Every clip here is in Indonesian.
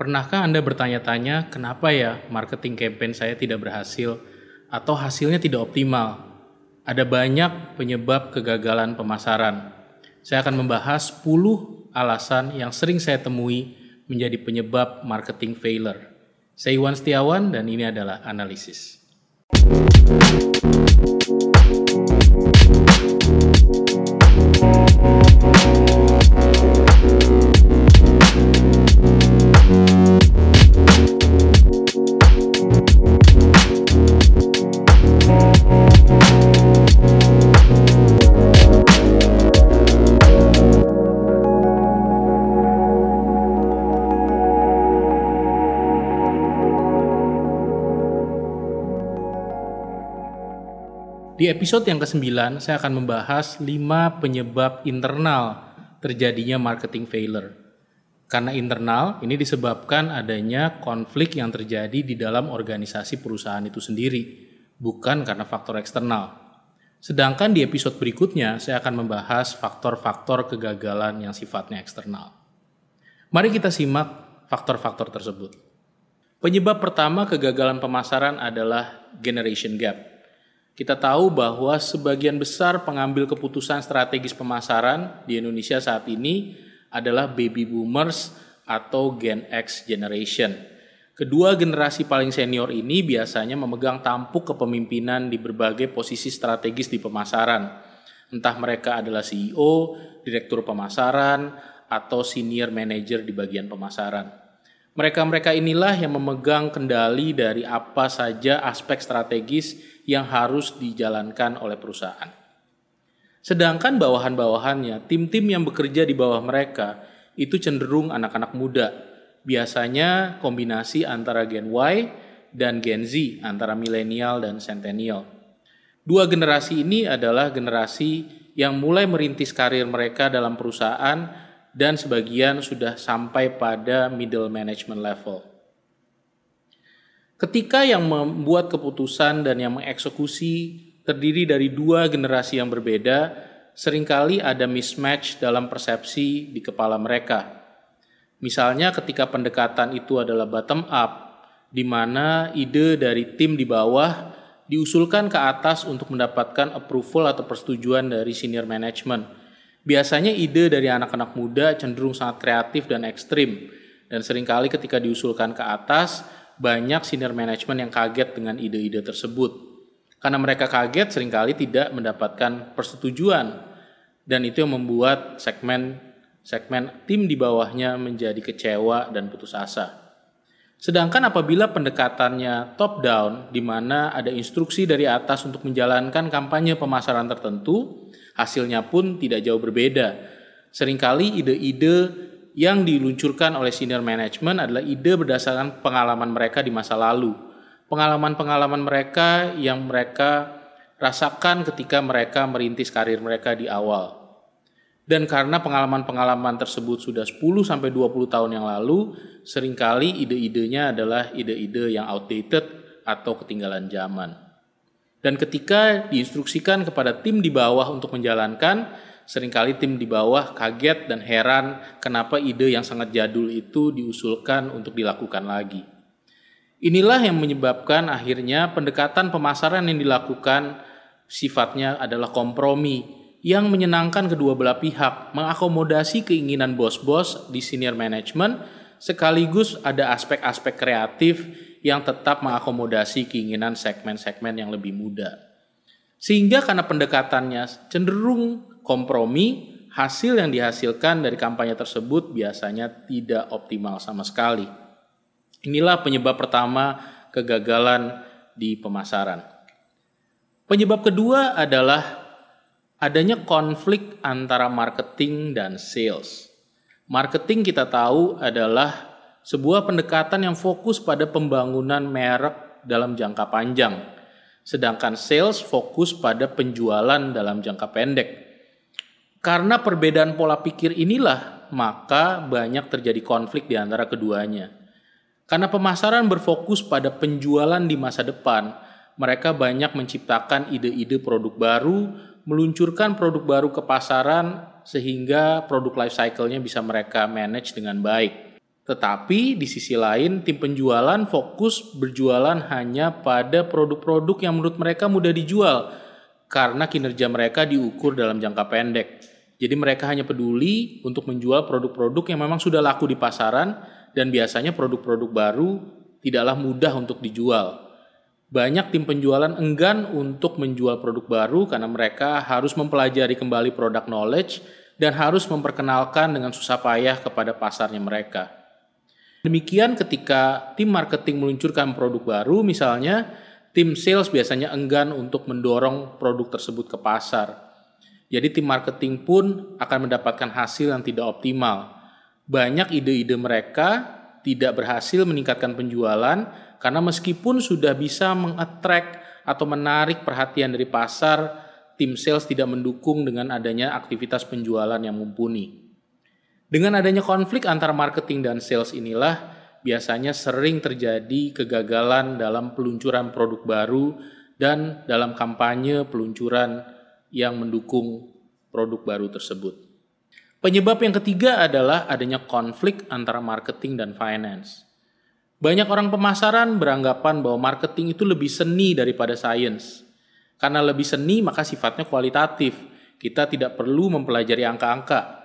Pernahkah Anda bertanya-tanya kenapa ya marketing campaign saya tidak berhasil atau hasilnya tidak optimal? Ada banyak penyebab kegagalan pemasaran. Saya akan membahas 10 alasan yang sering saya temui menjadi penyebab marketing failure. Saya Iwan Setiawan dan ini adalah analisis. Di episode yang ke-9, saya akan membahas 5 penyebab internal terjadinya marketing failure. Karena internal, ini disebabkan adanya konflik yang terjadi di dalam organisasi perusahaan itu sendiri, bukan karena faktor eksternal. Sedangkan di episode berikutnya, saya akan membahas faktor-faktor kegagalan yang sifatnya eksternal. Mari kita simak faktor-faktor tersebut. Penyebab pertama kegagalan pemasaran adalah generation gap. Kita tahu bahwa sebagian besar pengambil keputusan strategis pemasaran di Indonesia saat ini adalah baby boomers atau Gen X generation. Kedua generasi paling senior ini biasanya memegang tampuk kepemimpinan di berbagai posisi strategis di pemasaran. Entah mereka adalah CEO, direktur pemasaran, atau senior manager di bagian pemasaran. Mereka-mereka inilah yang memegang kendali dari apa saja aspek strategis yang harus dijalankan oleh perusahaan. Sedangkan bawahan-bawahannya, tim-tim yang bekerja di bawah mereka itu cenderung anak-anak muda. Biasanya kombinasi antara Gen Y dan Gen Z, antara milenial dan centennial. Dua generasi ini adalah generasi yang mulai merintis karir mereka dalam perusahaan dan sebagian sudah sampai pada middle management level. Ketika yang membuat keputusan dan yang mengeksekusi terdiri dari dua generasi yang berbeda, sering kali ada mismatch dalam persepsi di kepala mereka. Misalnya ketika pendekatan itu adalah bottom up, di mana ide dari tim di bawah diusulkan ke atas untuk mendapatkan approval atau persetujuan dari senior management. Biasanya ide dari anak-anak muda cenderung sangat kreatif dan ekstrim, dan sering kali ketika diusulkan ke atas, banyak senior management yang kaget dengan ide-ide tersebut. Karena mereka kaget sering kali tidak mendapatkan persetujuan dan itu yang membuat segmen segmen tim di bawahnya menjadi kecewa dan putus asa. Sedangkan apabila pendekatannya top down di mana ada instruksi dari atas untuk menjalankan kampanye pemasaran tertentu, hasilnya pun tidak jauh berbeda. Seringkali ide-ide yang diluncurkan oleh senior management adalah ide berdasarkan pengalaman mereka di masa lalu. Pengalaman-pengalaman mereka yang mereka rasakan ketika mereka merintis karir mereka di awal. Dan karena pengalaman-pengalaman tersebut sudah 10 sampai 20 tahun yang lalu, sering kali ide-idenya adalah ide-ide yang outdated atau ketinggalan zaman. Dan ketika diinstruksikan kepada tim di bawah untuk menjalankan, Seringkali tim di bawah kaget dan heran kenapa ide yang sangat jadul itu diusulkan untuk dilakukan lagi. Inilah yang menyebabkan akhirnya pendekatan pemasaran yang dilakukan sifatnya adalah kompromi yang menyenangkan kedua belah pihak, mengakomodasi keinginan bos-bos di senior management sekaligus ada aspek-aspek kreatif yang tetap mengakomodasi keinginan segmen-segmen yang lebih muda. Sehingga karena pendekatannya cenderung kompromi, hasil yang dihasilkan dari kampanye tersebut biasanya tidak optimal sama sekali. Inilah penyebab pertama kegagalan di pemasaran. Penyebab kedua adalah adanya konflik antara marketing dan sales. Marketing kita tahu adalah sebuah pendekatan yang fokus pada pembangunan merek dalam jangka panjang, sedangkan sales fokus pada penjualan dalam jangka pendek. Karena perbedaan pola pikir inilah, maka banyak terjadi konflik di antara keduanya. Karena pemasaran berfokus pada penjualan di masa depan, mereka banyak menciptakan ide-ide produk baru, meluncurkan produk baru ke pasaran, sehingga produk life cycle-nya bisa mereka manage dengan baik. Tetapi di sisi lain, tim penjualan fokus berjualan hanya pada produk-produk yang menurut mereka mudah dijual karena kinerja mereka diukur dalam jangka pendek. Jadi mereka hanya peduli untuk menjual produk-produk yang memang sudah laku di pasaran dan biasanya produk-produk baru tidaklah mudah untuk dijual. Banyak tim penjualan enggan untuk menjual produk baru karena mereka harus mempelajari kembali produk knowledge dan harus memperkenalkan dengan susah payah kepada pasarnya mereka. Demikian ketika tim marketing meluncurkan produk baru misalnya, tim sales biasanya enggan untuk mendorong produk tersebut ke pasar. Jadi tim marketing pun akan mendapatkan hasil yang tidak optimal. Banyak ide-ide mereka tidak berhasil meningkatkan penjualan karena meskipun sudah bisa mengattract atau menarik perhatian dari pasar, tim sales tidak mendukung dengan adanya aktivitas penjualan yang mumpuni. Dengan adanya konflik antara marketing dan sales inilah biasanya sering terjadi kegagalan dalam peluncuran produk baru dan dalam kampanye peluncuran yang mendukung produk baru tersebut. Penyebab yang ketiga adalah adanya konflik antara marketing dan finance. Banyak orang pemasaran beranggapan bahwa marketing itu lebih seni daripada sains. Karena lebih seni maka sifatnya kualitatif. Kita tidak perlu mempelajari angka-angka.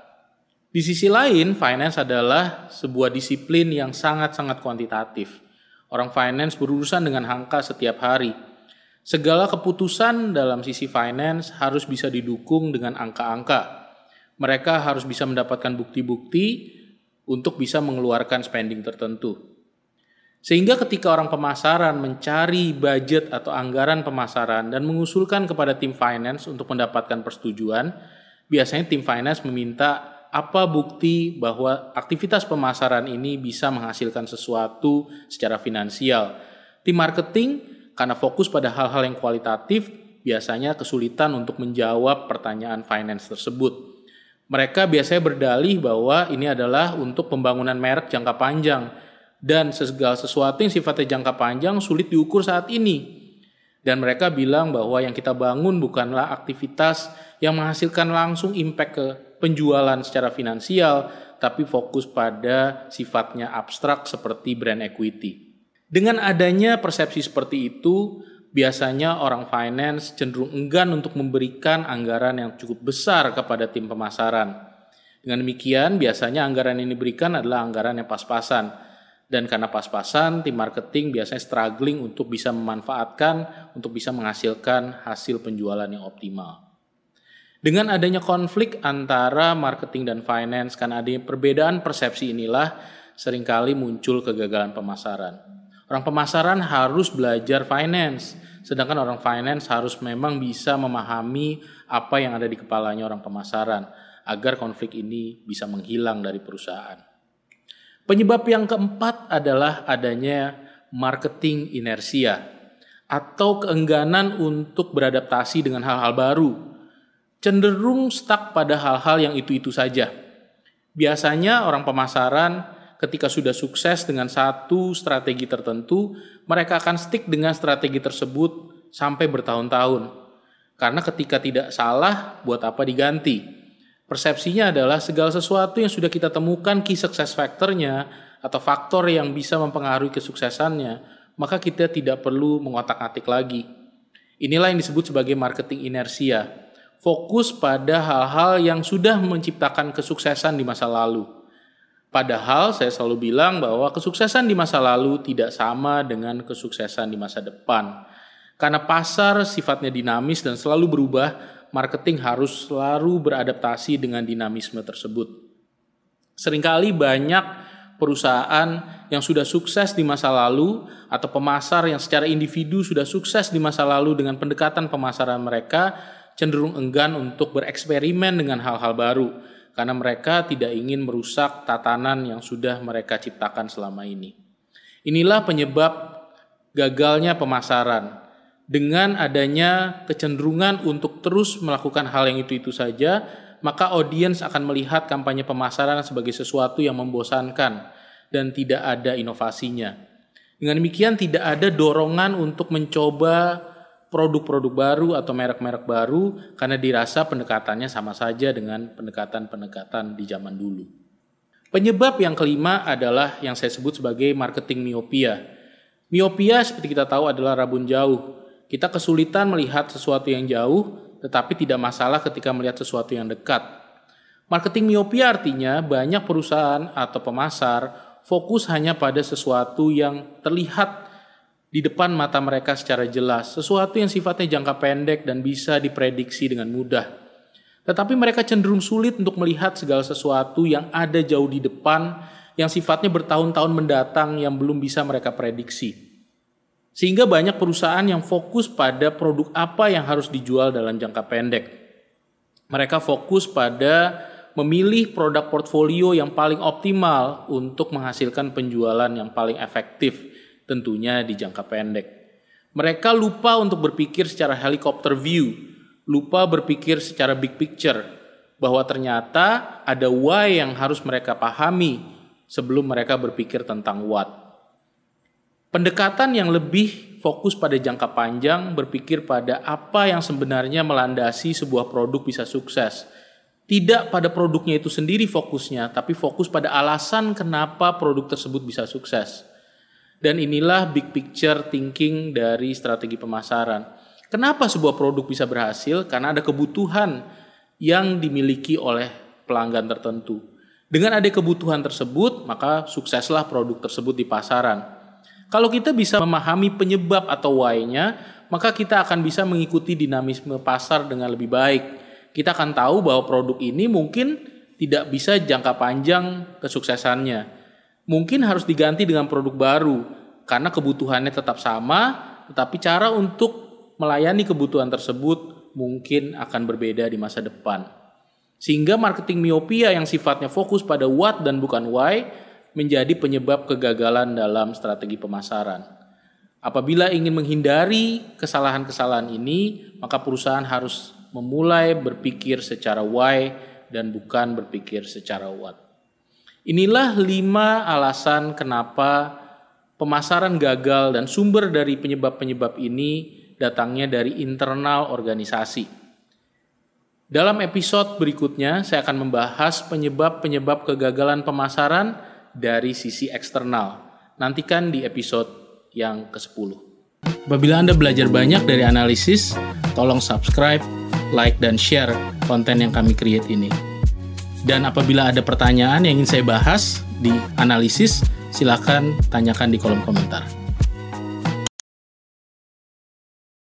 Di sisi lain, finance adalah sebuah disiplin yang sangat-sangat kuantitatif. Orang finance berurusan dengan angka setiap hari. Segala keputusan dalam sisi finance harus bisa didukung dengan angka-angka. Mereka harus bisa mendapatkan bukti-bukti untuk bisa mengeluarkan spending tertentu. Sehingga ketika orang pemasaran mencari budget atau anggaran pemasaran dan mengusulkan kepada tim finance untuk mendapatkan persetujuan, biasanya tim finance meminta apa bukti bahwa aktivitas pemasaran ini bisa menghasilkan sesuatu secara finansial. Tim marketing karena fokus pada hal-hal yang kualitatif biasanya kesulitan untuk menjawab pertanyaan finance tersebut. Mereka biasanya berdalih bahwa ini adalah untuk pembangunan merek jangka panjang dan segala sesuatu yang sifatnya jangka panjang sulit diukur saat ini. Dan mereka bilang bahwa yang kita bangun bukanlah aktivitas yang menghasilkan langsung impact ke penjualan secara finansial, tapi fokus pada sifatnya abstrak seperti brand equity. Dengan adanya persepsi seperti itu, biasanya orang finance cenderung enggan untuk memberikan anggaran yang cukup besar kepada tim pemasaran. Dengan demikian, biasanya anggaran yang diberikan adalah anggaran yang pas-pasan dan karena pas-pasan tim marketing biasanya struggling untuk bisa memanfaatkan untuk bisa menghasilkan hasil penjualan yang optimal. Dengan adanya konflik antara marketing dan finance karena adanya perbedaan persepsi inilah sering kali muncul kegagalan pemasaran. Orang pemasaran harus belajar finance, sedangkan orang finance harus memang bisa memahami apa yang ada di kepalanya orang pemasaran agar konflik ini bisa menghilang dari perusahaan. Penyebab yang keempat adalah adanya marketing inersia atau keengganan untuk beradaptasi dengan hal-hal baru. Cenderung stuck pada hal-hal yang itu-itu saja. Biasanya orang pemasaran ketika sudah sukses dengan satu strategi tertentu, mereka akan stick dengan strategi tersebut sampai bertahun-tahun. Karena ketika tidak salah, buat apa diganti? Persepsinya adalah segala sesuatu yang sudah kita temukan key success factornya atau faktor yang bisa mempengaruhi kesuksesannya, maka kita tidak perlu mengotak-atik lagi. Inilah yang disebut sebagai marketing inersia. Fokus pada hal-hal yang sudah menciptakan kesuksesan di masa lalu. Padahal saya selalu bilang bahwa kesuksesan di masa lalu tidak sama dengan kesuksesan di masa depan. Karena pasar sifatnya dinamis dan selalu berubah, marketing harus selalu beradaptasi dengan dinamisme tersebut. Seringkali banyak perusahaan yang sudah sukses di masa lalu atau pemasar yang secara individu sudah sukses di masa lalu dengan pendekatan pemasaran mereka cenderung enggan untuk bereksperimen dengan hal-hal baru karena mereka tidak ingin merusak tatanan yang sudah mereka ciptakan selama ini. Inilah penyebab gagalnya pemasaran dengan adanya kecenderungan untuk terus melakukan hal yang itu-itu saja, maka audiens akan melihat kampanye pemasaran sebagai sesuatu yang membosankan dan tidak ada inovasinya. Dengan demikian tidak ada dorongan untuk mencoba produk-produk baru atau merek-merek baru karena dirasa pendekatannya sama saja dengan pendekatan-pendekatan di zaman dulu. Penyebab yang kelima adalah yang saya sebut sebagai marketing miopia. Miopia seperti kita tahu adalah rabun jauh. Kita kesulitan melihat sesuatu yang jauh, tetapi tidak masalah ketika melihat sesuatu yang dekat. Marketing miopia artinya banyak perusahaan atau pemasar fokus hanya pada sesuatu yang terlihat di depan mata mereka secara jelas, sesuatu yang sifatnya jangka pendek dan bisa diprediksi dengan mudah. Tetapi mereka cenderung sulit untuk melihat segala sesuatu yang ada jauh di depan, yang sifatnya bertahun-tahun mendatang yang belum bisa mereka prediksi. Sehingga banyak perusahaan yang fokus pada produk apa yang harus dijual dalam jangka pendek. Mereka fokus pada memilih produk portfolio yang paling optimal untuk menghasilkan penjualan yang paling efektif, tentunya di jangka pendek. Mereka lupa untuk berpikir secara helikopter view, lupa berpikir secara big picture bahwa ternyata ada why yang harus mereka pahami sebelum mereka berpikir tentang what. Pendekatan yang lebih fokus pada jangka panjang berpikir pada apa yang sebenarnya melandasi sebuah produk bisa sukses. Tidak pada produknya itu sendiri fokusnya, tapi fokus pada alasan kenapa produk tersebut bisa sukses. Dan inilah big picture thinking dari strategi pemasaran Kenapa sebuah produk bisa berhasil? Karena ada kebutuhan yang dimiliki oleh pelanggan tertentu. Dengan ada kebutuhan tersebut, maka sukseslah produk tersebut di pasaran. Kalau kita bisa memahami penyebab atau why-nya, maka kita akan bisa mengikuti dinamisme pasar dengan lebih baik. Kita akan tahu bahwa produk ini mungkin tidak bisa jangka panjang kesuksesannya. Mungkin harus diganti dengan produk baru karena kebutuhannya tetap sama, tetapi cara untuk melayani kebutuhan tersebut mungkin akan berbeda di masa depan. Sehingga marketing miopia yang sifatnya fokus pada what dan bukan why menjadi penyebab kegagalan dalam strategi pemasaran. Apabila ingin menghindari kesalahan-kesalahan ini, maka perusahaan harus memulai berpikir secara why dan bukan berpikir secara what. Inilah lima alasan kenapa pemasaran gagal dan sumber dari penyebab-penyebab ini datangnya dari internal organisasi. Dalam episode berikutnya, saya akan membahas penyebab-penyebab kegagalan pemasaran dari sisi eksternal. Nantikan di episode yang ke-10. Apabila Anda belajar banyak dari analisis, tolong subscribe, like, dan share konten yang kami create ini. Dan apabila ada pertanyaan yang ingin saya bahas di analisis, silakan tanyakan di kolom komentar.